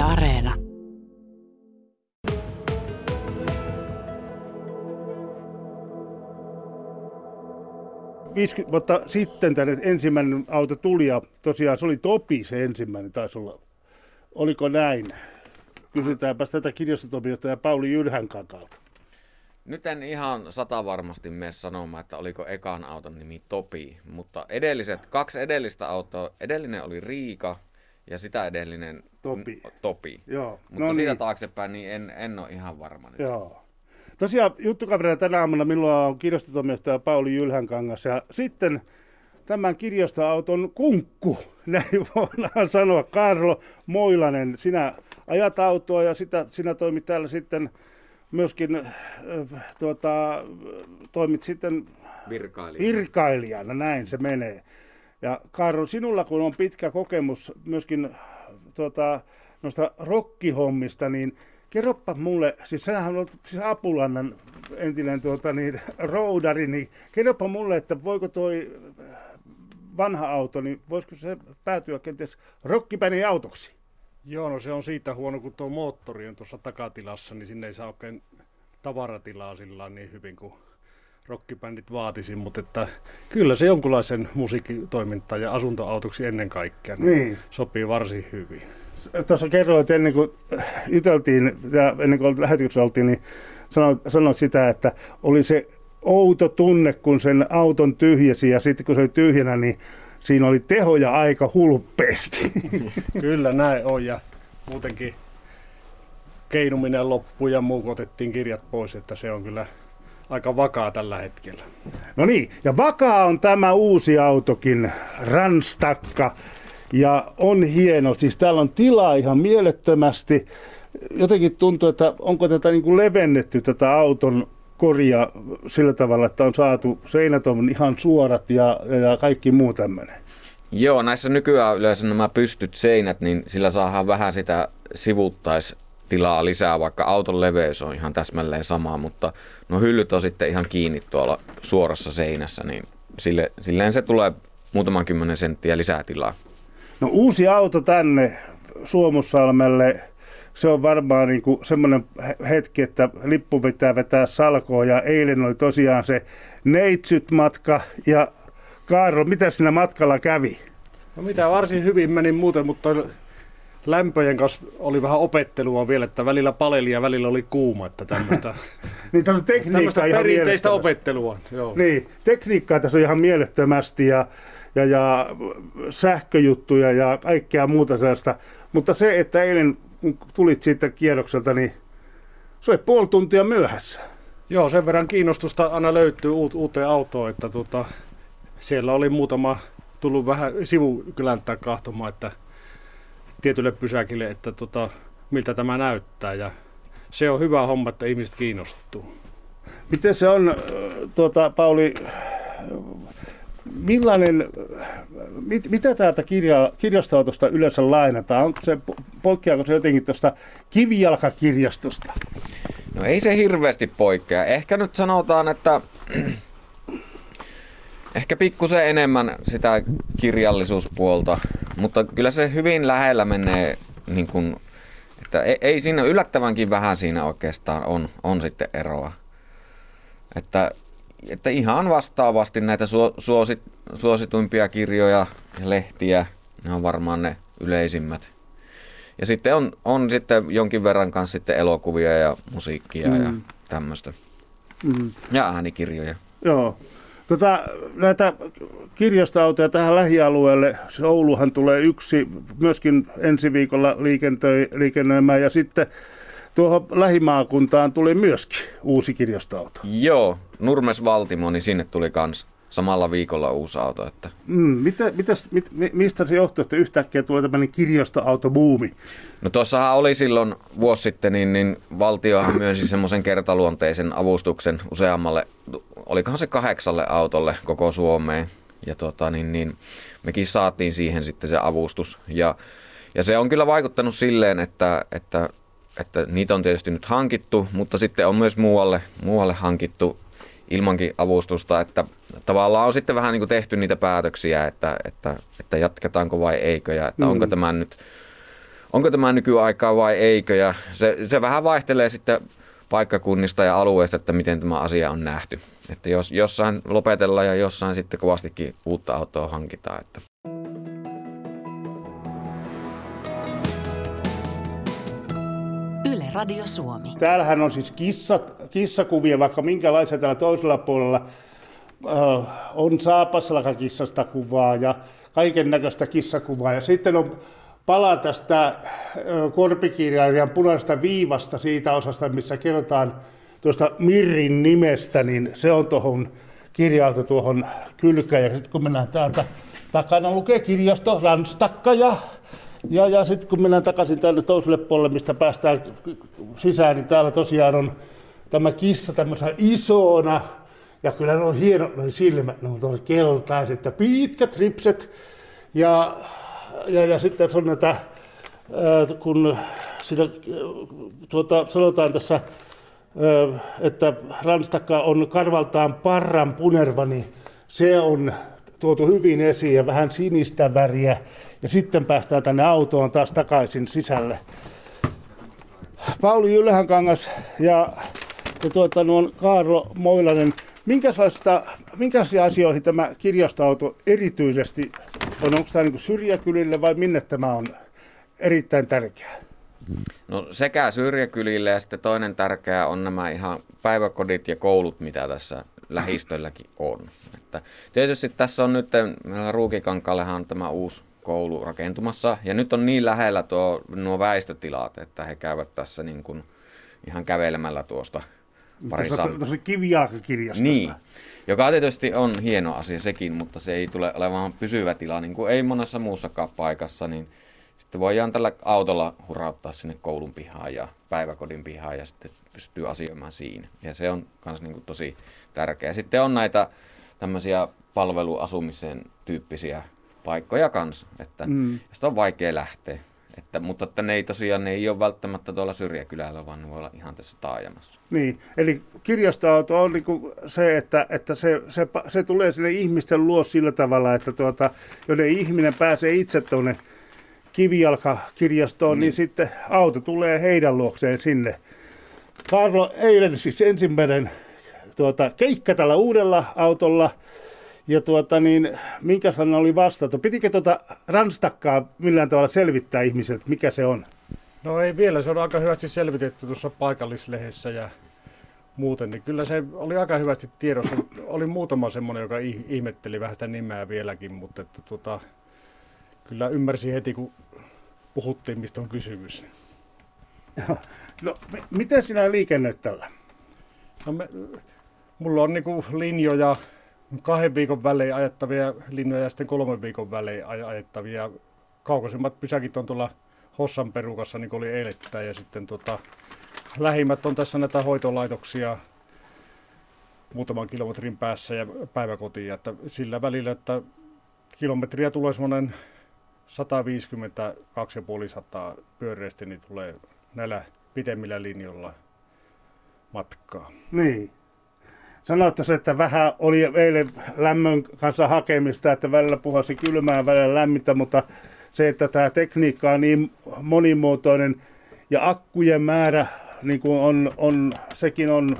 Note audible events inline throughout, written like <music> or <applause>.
Yle Areena. Vuotta sitten tänne ensimmäinen auto tuli ja tosiaan se oli Topi se ensimmäinen taisi olla. Oliko näin? Kysytäänpä tätä kirjastotoimijohtaja Pauli Jylhän kakalta. Nyt en ihan sata varmasti mene sanomaan, että oliko ekan auton nimi Topi, mutta edelliset, kaksi edellistä autoa, edellinen oli Riika ja sitä edellinen Topi. Topi. Joo, Mutta no siitä niin. taaksepäin niin en, en ole ihan varma nyt. Joo. Tosiaan juttukaverina tänä aamuna minulla on kirjastotoimijohtaja Pauli Jylhänkangas ja sitten tämän kirjastoauton kunkku, <laughs> näin voidaan sanoa, Karlo Moilanen. Sinä ajat autoa ja sitä, sinä toimit täällä sitten myöskin, äh, tuota, toimit sitten Virkailija. virkailijana, näin se menee. Ja Karlo, sinulla kun on pitkä kokemus myöskin tuota, noista rokkihommista, niin kerropa mulle, siis sähän olet siis Apulannan entinen tuota, niin, roudari, niin kerropa mulle, että voiko toi vanha auto, niin voisiko se päätyä kenties rockibänin autoksi? Joo, no se on siitä huono, kun tuo moottori on tuossa takatilassa, niin sinne ei saa oikein tavaratilaa sillä niin hyvin kuin rockibändit vaatisi, mutta että kyllä se jonkunlaisen musiikkitoiminta ja asuntoautoksi ennen kaikkea niin Niin. sopii varsin hyvin. Tuossa kerroit ennen kuin juteltiin ja ennen kuin lähetyksessä oltiin, niin sanoit, sanoit sitä, että oli se outo tunne, kun sen auton tyhjäsi ja sitten kun se oli tyhjänä, niin siinä oli tehoja aika hulppeasti. <laughs> Kyllä näin on ja muutenkin keinuminen loppui ja muu otettiin kirjat pois, että se on kyllä aika vakaa tällä hetkellä. No niin, ja vakaa on tämä uusi autokin, Ranstakka, ja on hieno. Siis täällä on tilaa ihan mielettömästi. Jotenkin tuntuu, että onko tätä niin kuin levennetty tätä auton koria sillä tavalla, että on saatu seinät on ihan suorat ja, ja kaikki muu tämmöinen. Joo, näissä nykyään yleensä nämä pystyt seinät, niin sillä saadaan vähän sitä sivuttaistilaa lisää, vaikka auton leveys on ihan täsmälleen sama, mutta no hyllyt on sitten ihan kiinni tuolla suorassa seinässä, niin sille, silleen se tulee muutaman kymmenen senttiä lisää tilaa. No uusi auto tänne Suomussalmelle, se on varmaan niin kuin semmoinen hetki, että lippu pitää vetää salkoon ja eilen oli tosiaan se neitsyt-matka ja Kaarlo, mitä siinä matkalla kävi? No mitä varsin hyvin meni muuten, mutta lämpöjen kanssa oli vähän opettelua vielä, että välillä paleli ja välillä oli kuuma, että tämmöistä, <laughs> Niin tässä on tekniikkaa ihan perinteistä opettelua. Joo. Niin, tekniikkaa tässä on ihan mielettömästi ja, ja, ja sähköjuttuja ja kaikkea muuta sellaista. Mutta se, että eilen kun tulit siitä kierrokselta, niin se oli puoli tuntia myöhässä. Joo, sen verran kiinnostusta aina löytyy uut, uuteen autoon, että tota, siellä oli muutama tullut vähän sivukylältä kahtomaan, että tietylle pysäkille, että tota, miltä tämä näyttää. Ja se on hyvä homma, että ihmiset kiinnostuu. Miten se on, äh, tuota, Pauli, äh, millainen, äh, mit, mitä täältä kirja, kirjastoautosta yleensä lainataan? Onko se, poikkeaako se jotenkin tuosta kivijalkakirjastosta? No ei se hirveästi poikkea. Ehkä nyt sanotaan, että <clears throat> ehkä pikkusen enemmän sitä kirjallisuuspuolta, mutta kyllä se hyvin lähellä menee, niin kuin, että ei, ei siinä yllättävänkin vähän siinä oikeastaan on, on sitten eroa. Että, että ihan vastaavasti näitä suo, suosit, suosituimpia kirjoja ja lehtiä, ne on varmaan ne yleisimmät. Ja sitten on, on sitten jonkin verran kanssa sitten elokuvia ja musiikkia mm. ja Mm. tämmöistä. Mm. Ja äänikirjoja. Joo. Tota, näitä kirjastoautoja tähän lähialueelle, Ouluhan tulee yksi myöskin ensi viikolla liikennöimään ja sitten tuohon lähimaakuntaan tuli myöskin uusi kirjastoauto. Joo, Nurmes Valtimo, niin sinne tuli kans samalla viikolla uusi auto. Että Mm, mitä, mitäs, mit, mi- mistä se johtuu, että yhtäkkiä tulee tämmöinen kirjastoautobuumi? No tuossahan oli silloin vuosi sitten, niin, niin valtiohan myönsi semmoisen kertaluonteisen avustuksen useammalle, olikohan se kahdeksalle autolle koko Suomeen. Ja tota, niin, niin, mekin saatiin siihen sitten se avustus. Ja, ja se on kyllä vaikuttanut silleen, että, että, että niitä on tietysti nyt hankittu, mutta sitten on myös muualle, muualle hankittu ilmankin avustusta, että tavallaan on sitten vähän niin kuin tehty niitä päätöksiä, että, että, että jatketaanko vai eikö ja että Mm. onko tämä nyt onko tämä nykyaikaa vai eikö. Ja se, se vähän vaihtelee sitten paikkakunnista ja alueista, että miten tämä asia on nähty. Että jos jossain lopetellaan ja jossain sitten kovastikin uutta autoa hankitaan. Että. Radio Suomi. Täällähän on siis kissat, kissakuvia, vaikka minkälaisia täällä toisella puolella äh, on Saapaslakan kissasta kuvaa ja kaiken näköistä kissakuvaa. Ja sitten on pala tästä korpikirjailijan punaisesta viivasta siitä osasta, missä kerrotaan tuosta Mirrin nimestä, niin se on tuohon kirjautu tuohon kylkään. Ja sitten kun mennään täältä takana lukee kirjasto Ranstakka ja, ja, ja sitten kun mennään takaisin tänne toiselle puolelle, mistä päästään sisään, niin täällä tosiaan on tämä kissa tämmöisenä isona, ja kyllä ne on hienot ne silmät, ne on keltaiset ja pitkät ripset, ja ja, ja sitten on näitä, kun siinä, tuota, sanotaan tässä, että ranstakka on karvaltaan parran punerva, niin se on tuotu hyvin esiin ja vähän sinistä väriä. Ja sitten päästään tänne autoon taas takaisin sisälle. Pauli Ylhänkangas ja, ja tuota, nuon Kaarlo Moilanen, minkälaista, minkälaisia asioihin tämä kirjastoauto erityisesti on? Onko tämä niin syrjäkylille vai minne tämä on erittäin tärkeää? No sekä syrjäkylille ja sitten toinen tärkeä on nämä ihan päiväkodit ja koulut, mitä tässä lähistölläkin on. Että tietysti tässä on nyt, meillä Ruukikankaallehan on tämä uusi koulu rakentumassa ja nyt on niin lähellä tuo, nuo väistötilat, että he käyvät tässä niin kuin ihan kävelemällä tuosta pari tuossa, tuossa kivijalkakirjastossa. Niin, joka tietysti on hieno asia sekin, mutta se ei tule olemaan pysyvä tila, niin kuin ei monessa muussakaan paikassa, niin sitten voidaan tällä autolla hurauttaa sinne koulun pihaan ja päiväkodin pihaan ja sitten pystyy asioimaan siinä. Ja se on myös niin tosi tärkeää. Sitten on näitä tämmöisiä palveluasumisen tyyppisiä paikkoja kanssa, että mm. josta on vaikea lähteä. Että, mutta että ne ei tosiaan ne ei ole välttämättä tuolla syrjäkylällä, vaan ne voi olla ihan tässä taajamassa. Niin, eli kirjastoauto on niin se, että, että se, se, se, tulee sinne ihmisten luo sillä tavalla, että tuota, jos ihminen pääsee itse tuonne kivijalkakirjastoon, niin. niin sitten auto tulee heidän luokseen sinne. Karlo, eilen siis ensimmäinen tuota, keikka tällä uudella autolla – ja tuota, niin, minkä sana oli vastattu? Pitikö tuota ranstakkaa millään tavalla selvittää ihmiset, mikä se on? No ei vielä, se on aika hyvästi selvitetty tuossa paikallislehdessä ja muuten, niin kyllä se oli aika hyvästi tiedossa. Oli muutama semmoinen, joka ihmetteli vähän sitä nimeä vieläkin, mutta että tuota, kyllä ymmärsi heti, kun puhuttiin, mistä on kysymys. <laughs> No, miten sinä liikennet tällä? No me, mulla on niinku linjoja kahden viikon välein ajettavia linjoja ja sitten kolmen viikon välein ajettavia. Kaukaisimmat pysäkit on tuolla Hossan perukassa, niin kuin oli eilettäin, ja sitten tota, lähimmät on tässä näitä hoitolaitoksia muutaman kilometrin päässä ja päiväkotiin, että sillä välillä, että kilometriä tulee semmoinen 150-250 pyöreästi, niin tulee näillä pitemmillä linjoilla matkaa. Niin sanottaisiin, että vähän oli eilen lämmön kanssa hakemista, että välillä puhasi kylmää, välillä lämmintä, mutta se, että tämä tekniikka on niin monimuotoinen ja akkujen määrä niin kuin on, on, sekin on,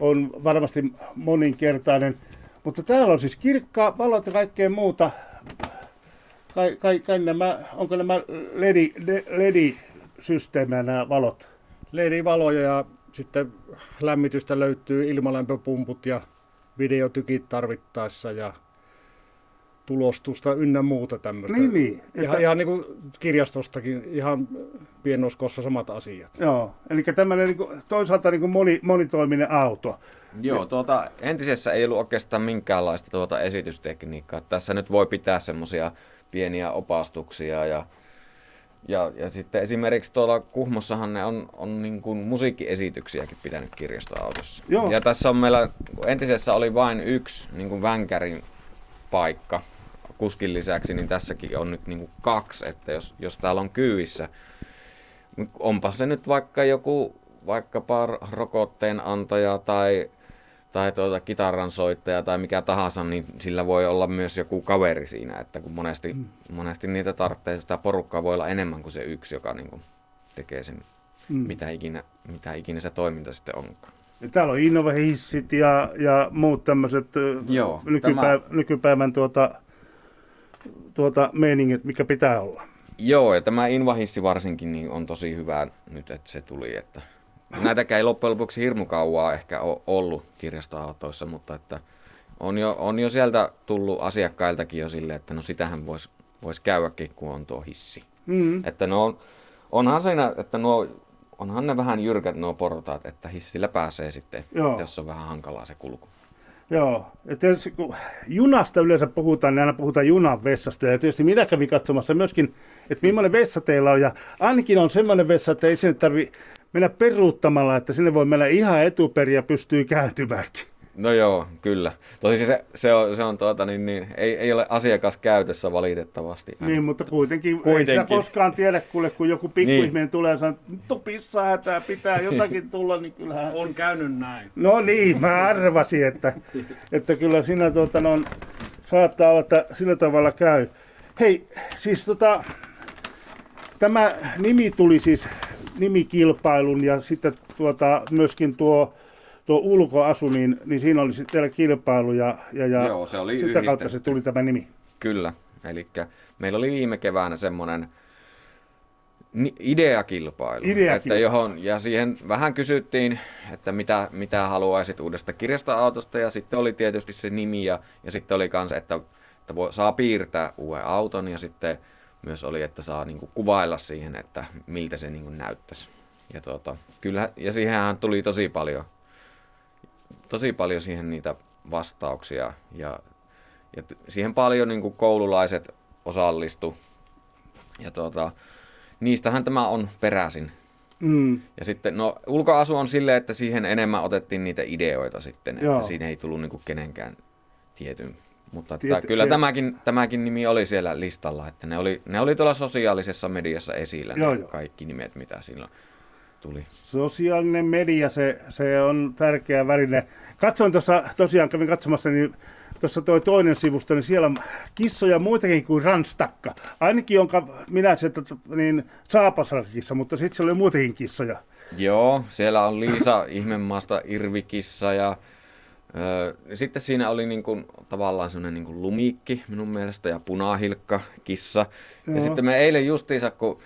on varmasti moninkertainen. Mutta täällä on siis kirkkaa valot ja kaikkea muuta. Kai, kai, kai nämä, onko nämä LED, LED-systeemejä nämä valot? LED-valoja ja sitten lämmitystä löytyy ilmalämpöpumput ja videotykit tarvittaessa ja tulostusta ynnä muuta tämmöistä. Niin, niin. Ihan, että... ihan niin kuin kirjastostakin, ihan pienoskossa samat asiat. Joo, eli tämmöinen niin kuin, toisaalta niin kuin moni, monitoiminen auto. Joo, tuota, entisessä ei ollut oikeastaan minkäänlaista tuota esitystekniikkaa. Tässä nyt voi pitää semmoisia pieniä opastuksia ja ja, ja sitten esimerkiksi tuolla Kuhmossahan ne on, on niin kuin musiikkiesityksiäkin pitänyt kirjastoautossa. Joo. Ja tässä on meillä, entisessä oli vain yksi niin kuin vänkärin paikka kuskin lisäksi, niin tässäkin on nyt niin kuin kaksi, että jos, jos täällä on kyyvissä, onpa se nyt vaikka joku vaikkapa rokotteen antaja tai, tai tuota kitaransoittaja tai mikä tahansa, niin sillä voi olla myös joku kaveri siinä, että kun monesti, mm. monesti niitä tarvitsee, sitä porukkaa voi olla enemmän kuin se yksi, joka niin kuin tekee sen, mm. mitä, ikinä, mitä ikinä se toiminta sitten onkaan. Ja täällä on Innova-hissit ja, ja muut tämmöiset nykypäivän, tämä... nykypäivän tuota, tuota meiningit, mikä pitää olla. Joo, ja tämä Invahissi varsinkin niin on tosi hyvä nyt, että se tuli. Että näitäkään ei loppujen lopuksi hirmu kauaa ehkä ole ollut kirjastoautoissa, mutta että on jo, on jo sieltä tullut asiakkailtakin jo silleen, että no sitähän voisi vois käydäkin, kun on tuo hissi. Mm. Että no, onhan siinä, että nuo, onhan ne vähän jyrkät nuo portaat, että hissillä pääsee sitten, Joo. jos on vähän hankalaa se kulku. Joo, ja tietysti kun junasta yleensä puhutaan, niin aina puhutaan junan vessasta. Ja tietysti minä kävin katsomassa myöskin, että millainen vessa teillä on. Ja ainakin on semmoinen vessa, että ei sinne tarvitse mennä peruuttamalla, että sinne voi mennä ihan etuperi ja pystyy kääntymäänkin. No joo, kyllä. Tosi se, se on, se on tuota, niin, niin, ei, ei ole asiakas käytössä valitettavasti. Niin, mutta kuitenkin, kuitenkin. ei sitä koskaan tiedä, kuule, kun joku pikkuihminen niin. tulee ja sanoo, että pissa hätää, pitää <laughs> jotakin tulla, niin kyllähän... On käynyt näin. No niin, mä arvasin, että, että kyllä siinä tuota, no, saattaa olla, että sillä tavalla käy. Hei, siis tota, tämä nimi tuli siis nimikilpailun ja sitten tuota, myöskin tuo tuo ulkoasu, niin, niin siinä oli sitten kilpailu ja, ja, ja Joo, se oli sitä kautta se tuli tämä nimi. Kyllä, eli meillä oli viime keväänä semmoinen ideakilpailu, ideakilpailu. Että johon, ja siihen vähän kysyttiin, että mitä, mitä haluaisit uudesta kirjastoautosta, ja sitten oli tietysti se nimi, ja, ja sitten oli myös, että, että voi, saa piirtää uuden auton, ja sitten myös oli, että saa niin kuin, kuvailla siihen, että miltä se niin kuin, näyttäisi. Ja, tuota, kyllä, ja siihenhän tuli tosi paljon tosi paljon siihen niitä vastauksia ja, ja siihen paljon niin kuin koululaiset osallistu. Ja tuota, niistähän tämä on peräisin. Mm. Ja sitten, no ulkoasu on silleen, että siihen enemmän otettiin niitä ideoita sitten, Joo. että siinä ei tullut niin kuin kenenkään tietyn. Mutta että Tiet, kyllä tiet. Tämäkin, tämäkin nimi oli siellä listalla, että ne oli, ne oli tuolla sosiaalisessa mediassa esillä, Joo, ne kaikki nimet, mitä silloin tuli. Sosiaalinen media, se, se on tärkeä väline. Katsoin tuossa, tosiaan kävin katsomassa, niin tuossa toi toinen sivusto, niin siellä on kissoja muitakin kuin ranstakka. Ainakin jonka minä se, niin saapasrakissa, mutta sitten siellä oli muitakin kissoja. Joo, siellä on Liisa Ihmemaasta Irvikissa ja Öö, sitten siinä oli niin kuin, tavallaan semmoinen niin kuin lumikki minun mielestä ja punahilkka kissa. Joo. Ja sitten me eilen justiinsa, kun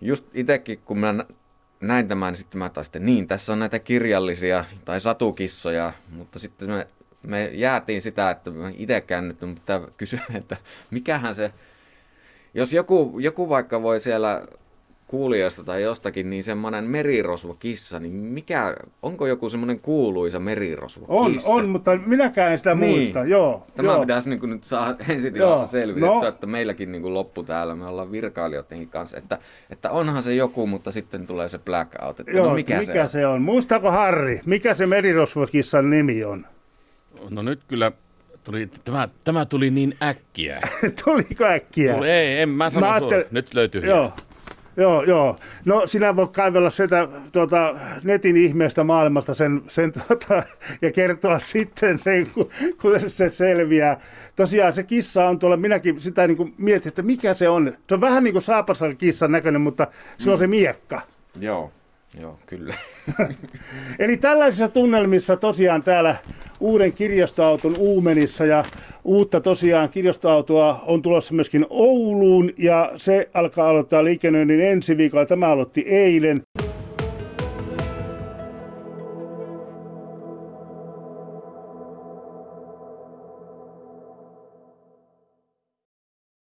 just itsekin kun mä näin tämän, niin sitten mä taas, että niin, tässä on näitä kirjallisia tai satukissoja, mutta sitten me, me jäätiin sitä, että itsekään nyt pitää kysyä, että mikähän se, jos joku, joku vaikka voi siellä kuulijasta tai jostakin, niin semmoinen merirosvokissa, niin mikä, onko joku semmoinen kuuluisa merirosvokissa? On, on, mutta minäkään en sitä niin. muista, joo. Tämä joo. pitäisi niin nyt saada ensitilassa selvitettyä, no. että meilläkin niin kuin loppu täällä, me ollaan virkailijoiden kanssa, että, että onhan se joku, mutta sitten tulee se blackout, että no joo, no mikä, mikä se on? se on? Muistaako Harri, mikä se merirosvokissan nimi on? No nyt kyllä tuli, tämä, tämä tuli niin äkkiä. <laughs> Tuliko äkkiä? Tuli, ei, en mä sano mä ajattel... Nyt löytyy Joo. Joo, joo. No sinä voit kaivella sitä tuota, netin ihmeestä maailmasta sen, sen tuota, ja kertoa sitten sen, kun, kun se selviää. Tosiaan se kissa on tuolla, minäkin sitä niin kuin mietin, että mikä se on. Se on vähän niin kuin saapasalla kissan näköinen, mutta se mm. on se miekka. Joo. Joo, kyllä. <laughs> Eli tällaisissa tunnelmissa tosiaan täällä uuden kirjastoauton Uumenissa ja uutta tosiaan kirjastoautoa on tulossa myöskin Ouluun ja se alkaa aloittaa liikennöinnin ensi viikolla. Tämä aloitti eilen.